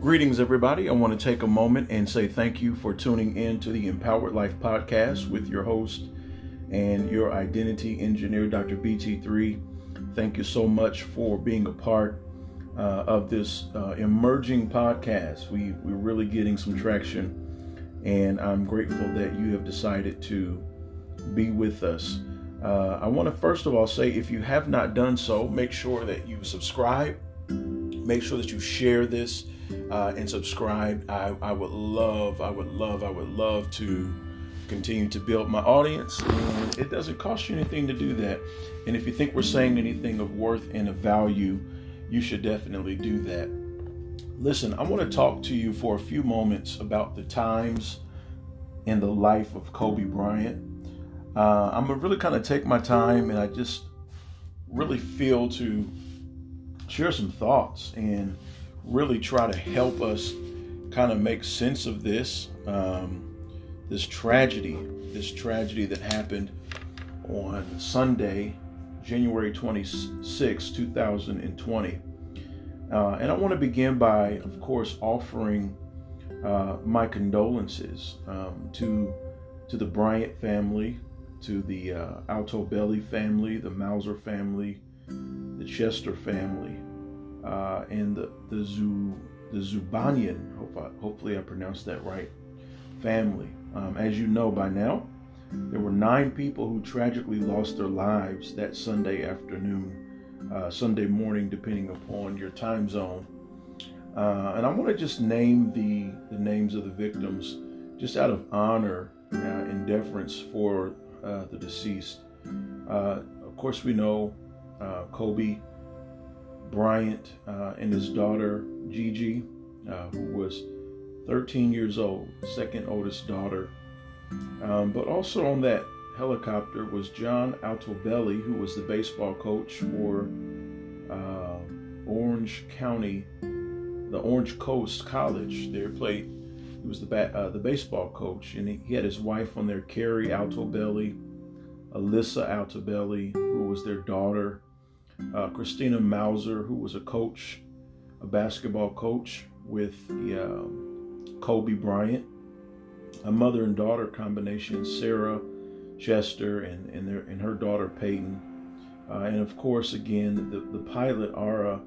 Greetings, everybody. I want to take a moment and say thank you for tuning in to the Empowered Life podcast with your host and your identity engineer, Dr. BT3. Thank you so much for being a part uh, of this uh, emerging podcast. We, we're really getting some traction, and I'm grateful that you have decided to be with us. Uh, I want to first of all say if you have not done so, make sure that you subscribe, make sure that you share this uh, and subscribe. I, I would love, I would love, I would love to continue to build my audience. And it doesn't cost you anything to do that. And if you think we're saying anything of worth and of value, you should definitely do that. Listen, I want to talk to you for a few moments about the times in the life of Kobe Bryant. Uh, I'm gonna really kind of take my time and I just really feel to share some thoughts and really try to help us kind of make sense of this um, this tragedy, this tragedy that happened on Sunday, January 26, 2020. Uh, and I want to begin by, of course, offering uh, my condolences um, to to the Bryant family, to the uh, Altobelli family, the Mauser family, the Chester family, uh, and the the Zu the Zubanian. Hope I, hopefully I pronounced that right. Family. Um, as you know by now, there were nine people who tragically lost their lives that Sunday afternoon, uh, Sunday morning, depending upon your time zone. Uh, and I want to just name the the names of the victims, just out of honor uh, and deference for uh, the deceased. Uh, of course, we know uh, Kobe Bryant uh, and his daughter Gigi, uh, who was 13 years old, second oldest daughter. Um, but also on that helicopter was John Altobelli, who was the baseball coach for uh, Orange County, the Orange Coast College. There played. He was the uh, the baseball coach, and he, he had his wife on there, Keri Altobelli, Alyssa Altobelli, who was their daughter, uh, Christina Mauser, who was a coach, a basketball coach with the, uh, Kobe Bryant, a mother and daughter combination, Sarah Chester and, and, their, and her daughter Payton. Uh, and of course, again, the, the pilot, Ara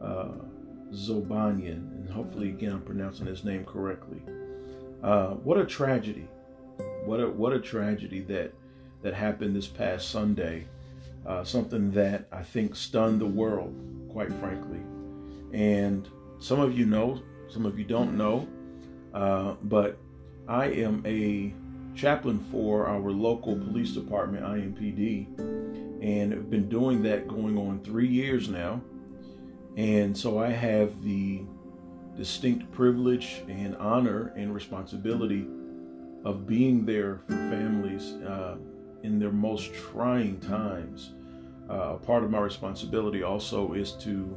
uh, Zobanyan, and hopefully, again, I'm pronouncing his name correctly. Uh, what a tragedy. What a, what a tragedy that, that happened this past Sunday uh, something that I think stunned the world, quite frankly. And some of you know, some of you don't know, uh, but I am a chaplain for our local police department, IMPD, and have been doing that going on three years now. And so I have the distinct privilege and honor and responsibility of being there for families uh, in their most trying times. Uh, part of my responsibility also is to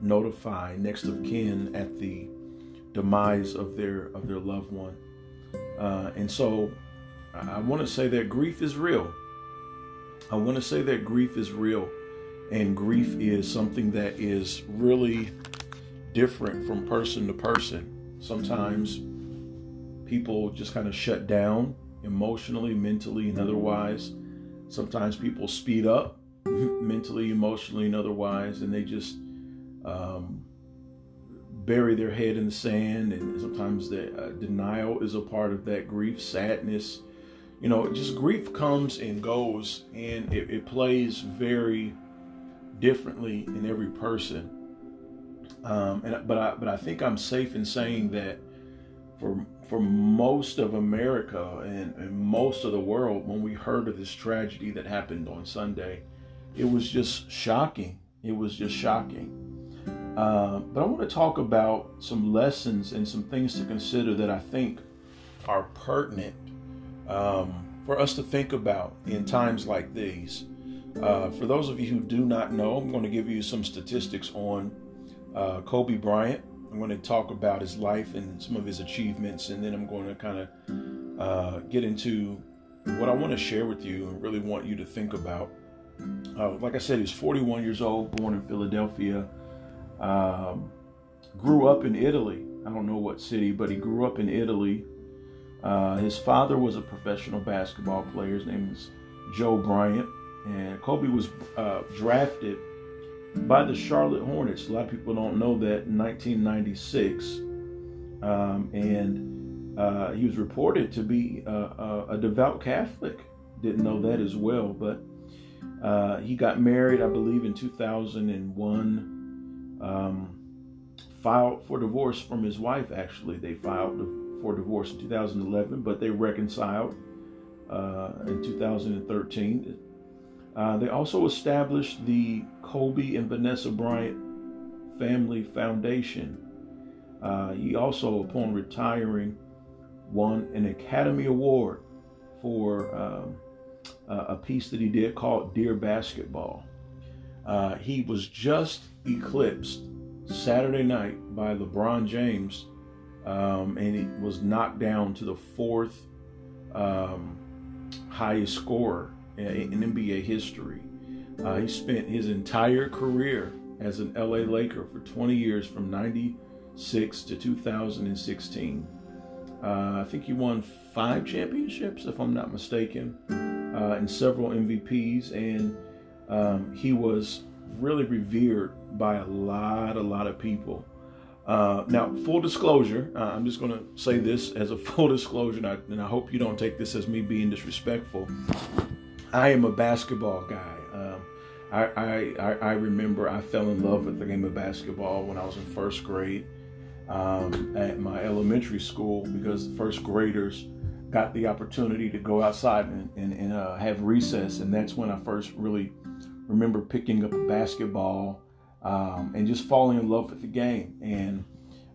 notify next of kin at the demise of their of their loved one. Uh, and so I want to say that grief is real. I want to say that grief is real, and grief is something that is really different from person to person. Sometimes people just kind of shut down emotionally, mentally, and otherwise. Sometimes people speed up mentally, emotionally, and otherwise, and they just um, bury their head in the sand. And sometimes the uh, denial is a part of that grief, sadness. You know, just grief comes and goes, and it, it plays very differently in every person. Um, and but I but I think I'm safe in saying that for for most of America and, and, most of the world, when we heard of this tragedy that happened on Sunday, it was just shocking. It was just shocking. Uh, but I want to talk about some lessons and some things to consider that I think are pertinent um, for us to think about in times like these. Uh, for those of you who do not know, I'm going to give you some statistics on uh, Kobe Bryant I'm going to talk about his life and some of his achievements, and then I'm going to kind of uh, get into what I want to share with you and really want you to think about. Uh, like I said, he's 41 years old, born in Philadelphia, um, grew up in Italy. I don't know what city, but he grew up in Italy. Uh, his father was a professional basketball player. His name is Joe Bryant. And Kobe was uh, drafted by the Charlotte Hornets. A lot of people don't know that in 1996. Um, and uh, he was reported to be a, a, a, devout Catholic. Didn't know that as well. But uh, he got married, I believe, in 2001. Um, filed for divorce from his wife, actually. They filed for divorce in 2011, but they reconciled uh, in 2013. Uh, they also established the Kobe and Vanessa Bryant Family Foundation. Uh, he also, upon retiring, won an Academy Award for um, a piece that he did called Dear Basketball. Uh, he was just eclipsed Saturday night by LeBron James, um, and he was knocked down to the fourth um, highest scorer in NBA history. Uh, he spent his entire career as an LA Laker for 20 years from 96 to 2016. Uh, I think he won five championships, if I'm not mistaken, uh, and several MVPs. And um, he was really revered by a lot, a lot of people. Uh, now, full disclosure, uh, I'm just going to say this as a full disclosure, and I, and I, hope you don't take this as me being disrespectful. I am a basketball guy. Um, I, I, I, remember I fell in love with the game of basketball when I was in first grade um, at my elementary school because the first graders got the opportunity to go outside and, and, and uh, have recess, and that's when I first really remember picking up a basketball um, and just falling in love with the game. And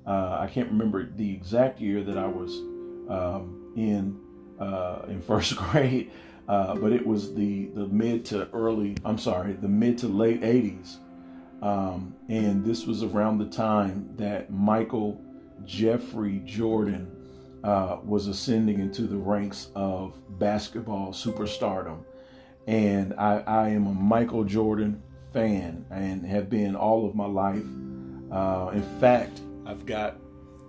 uh, I can't remember the exact year that I was um, in uh, in first grade, uh, but it was the the mid to early. I'm sorry, the mid to late '80s, um, and this was around the time that Michael Jeffrey Jordan uh, was ascending into the ranks of basketball superstardom and I, I am a Michael Jordan fan and have been all of my life. Uh, in fact, I've got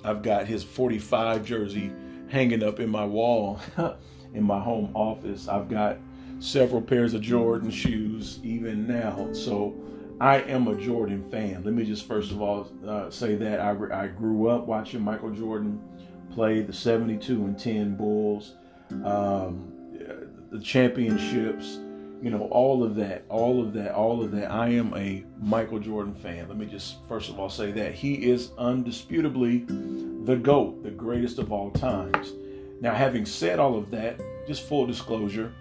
I've got his 45 jersey hanging up in my wall in my home office. I've got several pairs of Jordan shoes even now. So I am a Jordan fan. Let me just first of all uh, say that I, I grew up watching Michael Jordan play the 72 and 10 Bulls, um, the championships, you know, all of that, all of that, all of that. I am a Michael Jordan fan. Let me just first of all say that he is undisputably the GOAT, the greatest of all times. Now, having said all of that, just full disclosure,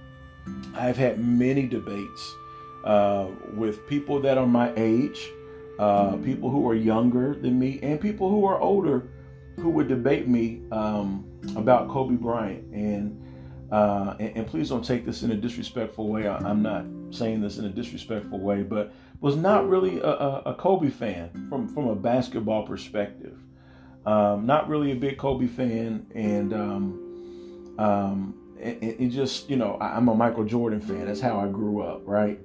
I've had many debates uh, with people that are my age, uh, people who are younger than me, and people who are older who would debate me um, about Kobe Bryant. And uh, and, and, please don't take this in a disrespectful way. I, am not saying this in a disrespectful way, but was not really a, a, Kobe fan from, from a basketball perspective. Um, not really a big Kobe fan, and um, um, it, it, just you know I, am a Michael Jordan fan. That's how I grew up, right?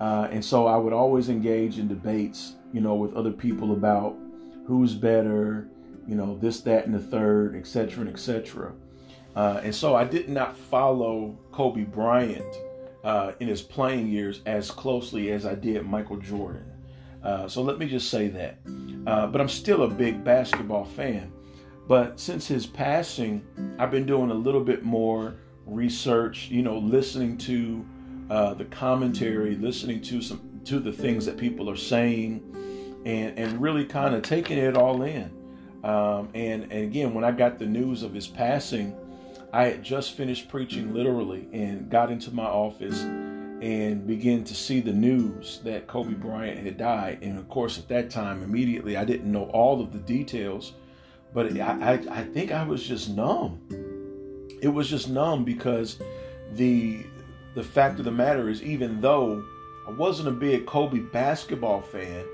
Uh, and so I would always engage in debates, you know, with other people about who's better, you know, this, that, and the third, etc., and etc. Uh, and so I did not follow Kobe Bryant uh, in his playing years as closely as I did Michael Jordan. Uh, so let me just say that. Uh, but I'm still a big basketball fan. But since his passing, I've been doing a little bit more research, you know, listening to uh, the commentary, listening to some to the things that people are saying, and and really kind of taking it all in. Um, and, and again, when I got the news of his passing, I had just finished preaching literally and got into my office and began to see the news that Kobe Bryant had died. And of course, at that time, immediately, I didn't know all of the details, but I, I, think I was just numb. It was just numb because the the fact of the matter is, even though I wasn't a big Kobe basketball fan,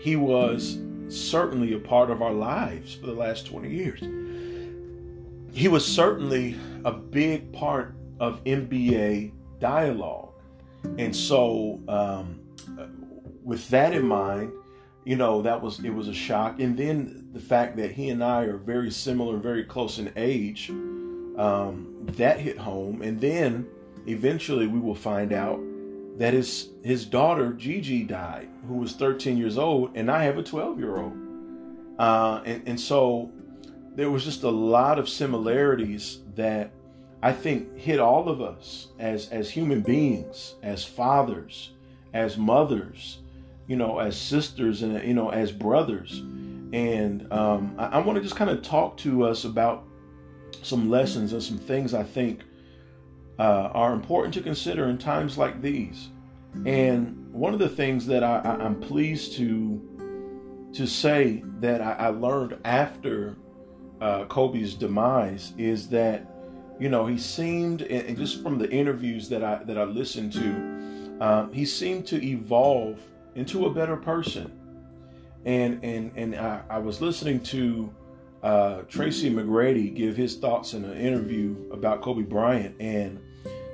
he was certainly a part of our lives for the last 20 years he was certainly a big part of NBA dialogue. And so, um, with that in mind, you know, that was it was a shock. And then the fact that he and I are very similar, very close in age, um, that hit home. And then eventually we will find out that his his daughter Gigi died, who was 13 years old, and I have a 12 year old. Uh, and, and so there was just a lot of similarities that I think hit all of us as as human beings, as fathers, as mothers, you know, as sisters, and you know, as brothers. And um, I, I want to just kind of talk to us about some lessons and some things I think uh, are important to consider in times like these. And one of the things that I, am pleased to to say that I, I learned after uh, Kobe's demise is that you know he seemed, and just from the interviews that I that I listened to, uh, he seemed to evolve into a better person. And and and I, I was listening to uh, Tracy McGrady give his thoughts in an interview about Kobe Bryant, and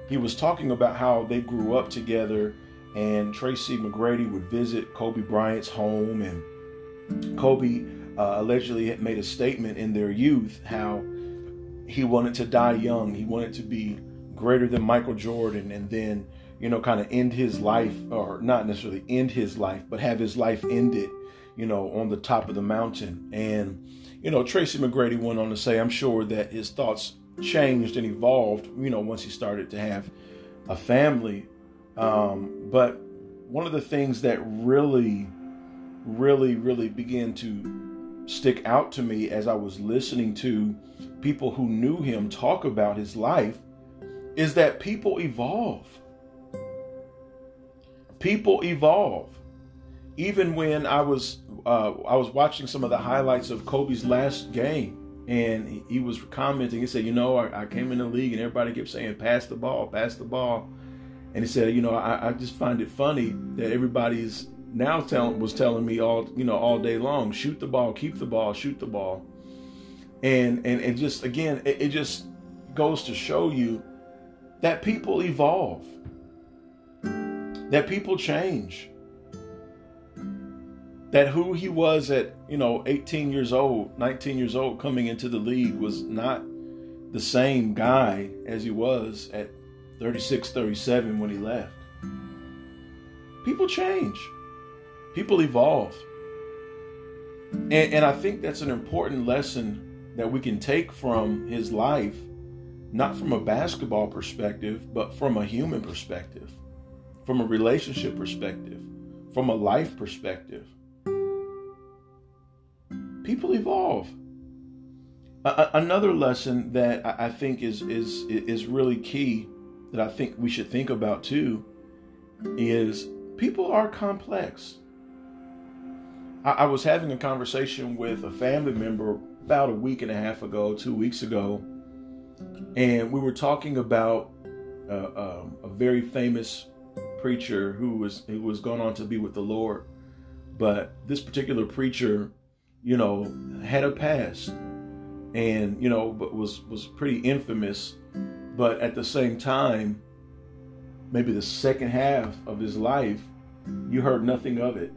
he was talking about how they grew up together. And Tracy McGrady would visit Kobe Bryant's home, and Kobe uh, allegedly had made a statement in their youth how he wanted to die young. He wanted to be greater than Michael Jordan, and then you know, kind of end his life, or not necessarily end his life, but have his life ended, you know, on the top of the mountain. And you know, Tracy McGrady went on to say, I'm sure that his thoughts changed and evolved, you know, once he started to have a family. Um, but one of the things that really, really, really began to stick out to me as I was listening to people who knew him talk about his life is that people evolve. People evolve. Even when I was uh, I was watching some of the highlights of Kobe's last game, and he, was commenting. He said, "You know, I, I, came in the league, and everybody kept saying, pass the ball, pass the ball,' and he said, you know, I, I just find it funny that everybody's now telling was telling me all you know all day long, shoot the ball, keep the ball, shoot the ball, and and and just again, it, it just goes to show you that people evolve, that people change. that who he was at, you know, 18 years old, 19 years old coming into the league was not the same guy as he was at 36, 37 when he left. People change. People evolve. And, and I think that's an important lesson that we can take from his life, not from a basketball perspective, but from a human perspective, from a relationship perspective, from a life perspective people evolve. another lesson that I, think is is is really key that I think we should think about too is people are complex. I, I was having a conversation with a family member about a week and a half ago, two weeks ago, and we were talking about uh, um, a very famous preacher who was who was gone on to be with the Lord. But this particular preacher you know, had a past and, you know, but was was pretty infamous. But at the same time, maybe the second half of his life, you heard nothing of it.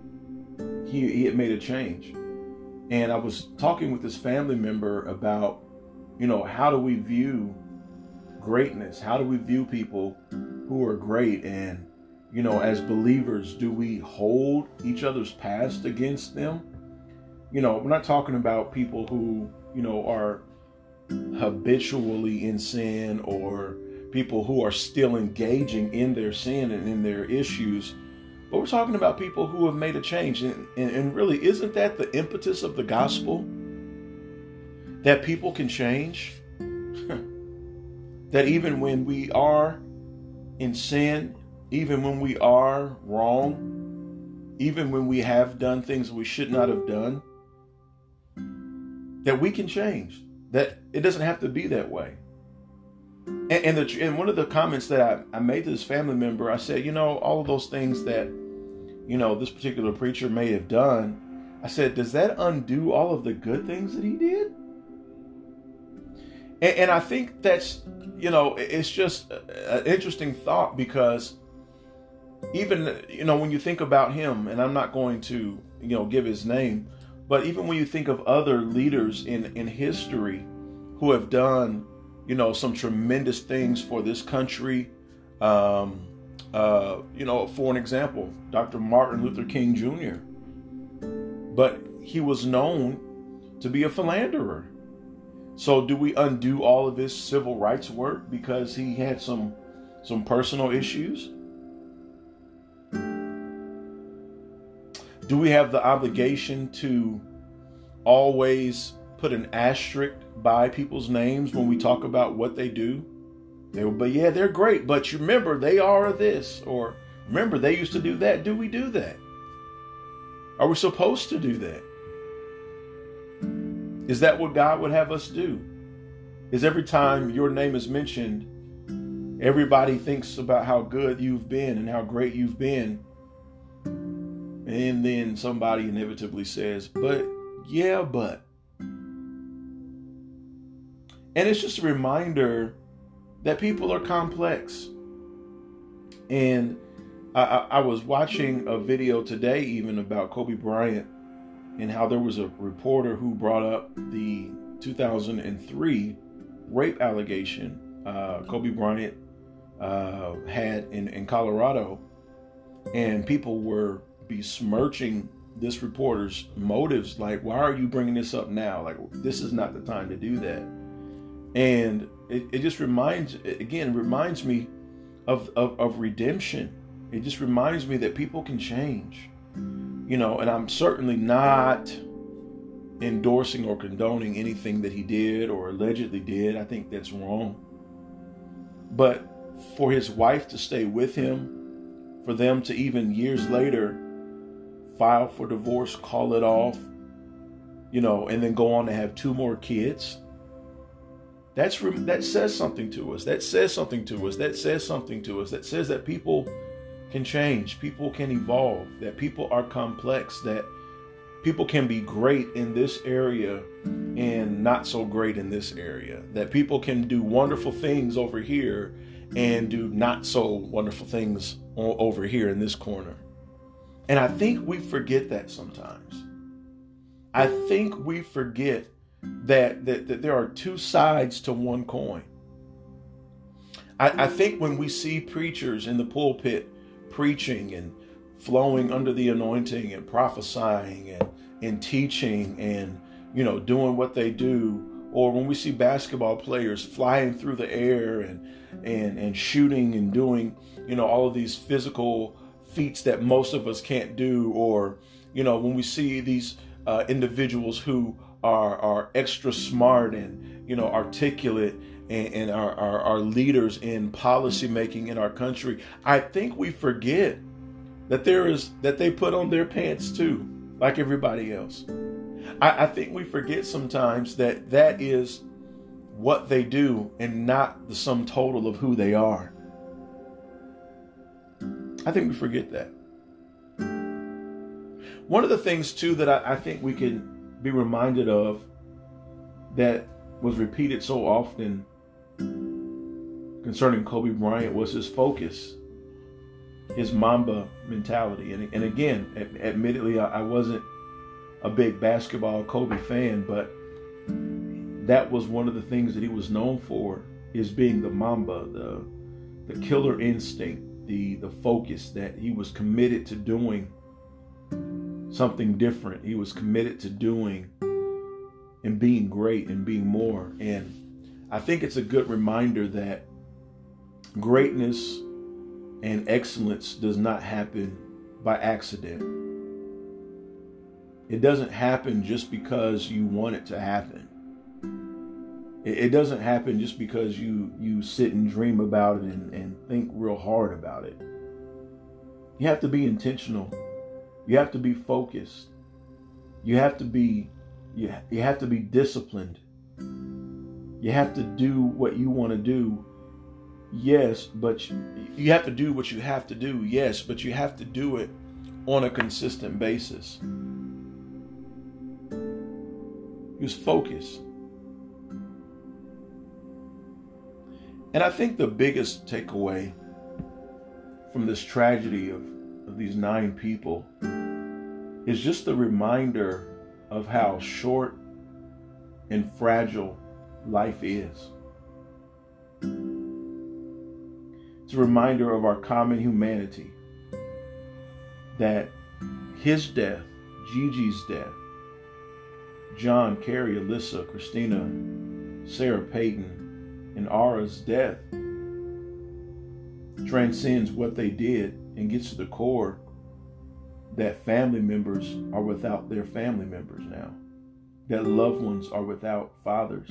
He, he had made a change. And I was talking with this family member about, you know, how do we view greatness? How do we view people who are great? And, you know, as believers, do we hold each other's past against them? you know, we're not talking about people who, you know, are habitually in sin or people who are still engaging in their sin and in their issues. But we're talking about people who have made a change. And, and, and really, isn't that the impetus of the gospel? That people can change? that even when we are in sin, even when we are wrong, even when we have done things we should not have done, that we can change. That it doesn't have to be that way. And, and, the, and one of the comments that I, I made to this family member, I said, you know, all of those things that, you know, this particular preacher may have done, I said, does that undo all of the good things that he did? And, and I think that's, you know, it's just an interesting thought because even, you know, when you think about him, and I'm not going to you know give his name, but even when you think of other leaders in in history who have done you know some tremendous things for this country. Um, uh, you know, for an example, Dr. Martin Luther King Jr. But he was known to be a philanderer. So do we undo all of his civil rights work because he had some some personal issues? Do we have the obligation to always put an asterisk by people's names when we talk about what they do? They will, be, yeah, they're great, but you remember they are this, or remember they used to do that. Do we do that? Are we supposed to do that? Is that what God would have us do? Is every time your name is mentioned, everybody thinks about how good you've been and how great you've been. And then somebody inevitably says, but yeah, but. And it's just a reminder that people are complex. And I, I, was watching a video today, even about Kobe Bryant, and how there was a reporter who brought up the 2003 rape allegation uh, Kobe Bryant uh, had in, in Colorado. And people were besmirching this reporter's motives. Like, why are you bringing this up now? Like, this is not the time to do that. And it, it just reminds, again, reminds me of, of, of redemption. It just reminds me that people can change, you know, and I'm certainly not endorsing or condoning anything that he did or allegedly did. I think that's wrong. But for his wife to stay with him, for them to even years later file for divorce, call it off, you know, and then go on to have two more kids. That's that says something to us. That says something to us. That says something to us. That says that people can change, people can evolve, that people are complex, that people can be great in this area and not so great in this area. That people can do wonderful things over here and do not so wonderful things over here in this corner. And I think we forget that sometimes. I think we forget that, that, that there are two sides to one coin. I, I think when we see preachers in the pulpit preaching and flowing under the anointing and prophesying and, and teaching and you know doing what they do or when we see basketball players flying through the air and and and shooting and doing you know all of these physical feats that most of us can't do or you know when we see these uh, individuals who are are extra smart and you know articulate and, and our leaders in policy making in our country i think we forget that there is that they put on their pants too like everybody else. I, I think we forget sometimes that that is what they do and not the sum total of who they are i think we forget that one of the things too that I, I think we can be reminded of that was repeated so often concerning Kobe Bryant was his focus, his Mamba mentality. And, and again, admittedly, I, I wasn't a big basketball Kobe fan, but that was one of the things that he was known for is being the Mamba, the the killer instinct, the the focus that he was committed to doing something different. He was committed to doing and being great and being more. And I think it's a good reminder that greatness and excellence does not happen by accident. It doesn't happen just because you want it to happen. It, doesn't happen just because you you sit and dream about it and, and think real hard about it. You have to be intentional you have to be focused. You have to be you, you have to be disciplined. You have to do what you want to do. Yes, but you, you have to do what you have to do. Yes, but you have to do it on a consistent basis. Use focus. And I think the biggest takeaway from this tragedy of, of these nine people is just the reminder of how short and fragile life is. It's a reminder of our common humanity that his death, Gigi's death, John, Keri, Alyssa, Christina, Sarah Payton, and Ara's death transcends what they did and gets to the core that family members are without their family members now, that loved ones are without fathers,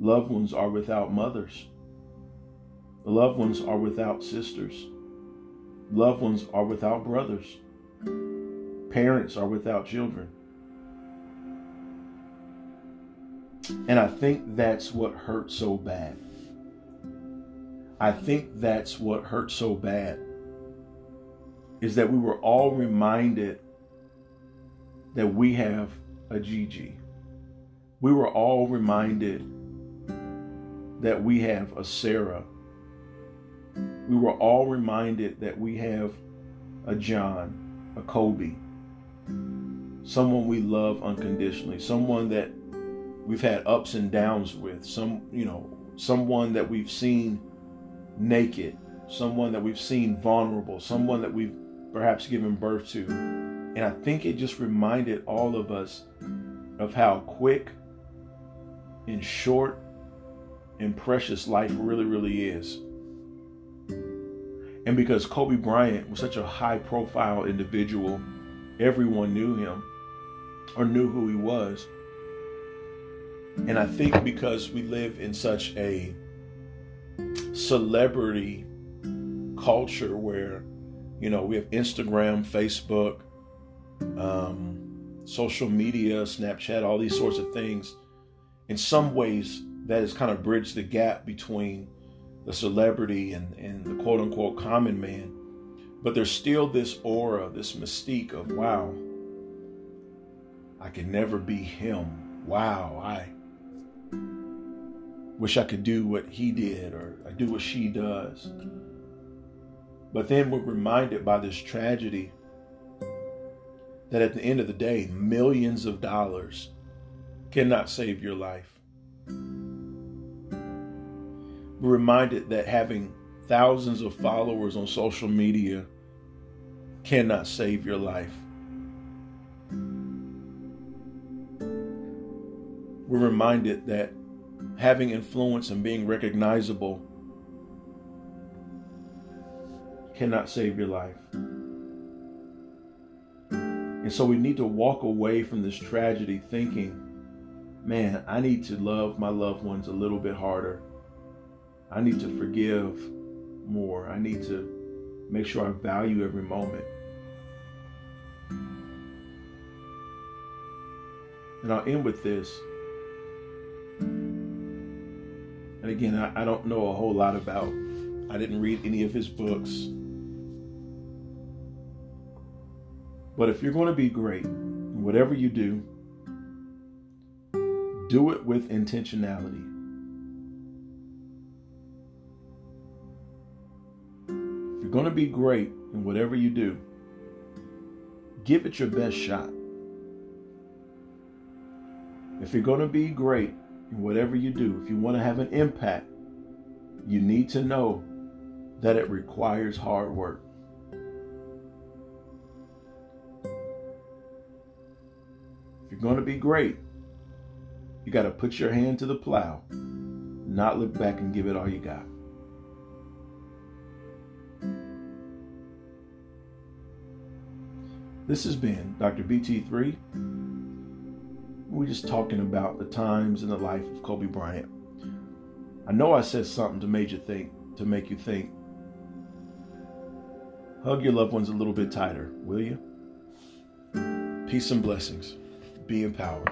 loved ones are without mothers, loved ones are without sisters, loved ones are without brothers, parents are without children. And I think that's what hurts so bad. I think that's what hurts so bad is that we were all reminded that we have a Gigi. We were all reminded that we have a Sarah. We were all reminded that we have a John, a Kobe, someone we love unconditionally, someone that we've had ups and downs with, some, you know, someone that we've seen naked, someone that we've seen vulnerable, someone that we've perhaps given birth to. And I think it just reminded all of us of how quick and short and precious life really, really is. And because Kobe Bryant was such a high profile individual, everyone knew him or knew who he was. And I think because we live in such a celebrity culture where, you know, we have Instagram, Facebook, um, social media, Snapchat, all these sorts of things. In some ways, that has kind of bridged the gap between the celebrity and, and the quote unquote common man. But there's still this aura, this mystique of, wow, I can never be him. Wow, I wish I could do what he did or I do what she does. But then we're reminded by this tragedy that at the end of the day, millions of dollars cannot save your life. We're reminded that having thousands of followers on social media cannot save your life. We're reminded that having influence and being recognizable cannot save your life. And so we need to walk away from this tragedy thinking, man, I need to love my loved ones a little bit harder. I need to forgive more. I need to make sure I value every moment. And I'll end with this. And again, I, I don't know a whole lot about, I didn't read any of his books. But if you're going to be great, whatever you do, do it with intentionality. If you're going to be great in whatever you do, give it your best shot. If you're going to be great whatever you do, if you want to have an impact, you need to know that it requires hard work. If you're going to be great, you got to put your hand to the plow, not look back and give it all you got. This has been Dr. BT3 we're just talking about the times in the life of Kobe Bryant. I know I said something to make you think, to make you think. Hug your loved ones a little bit tighter, will you? Peace and blessings. Be empowered.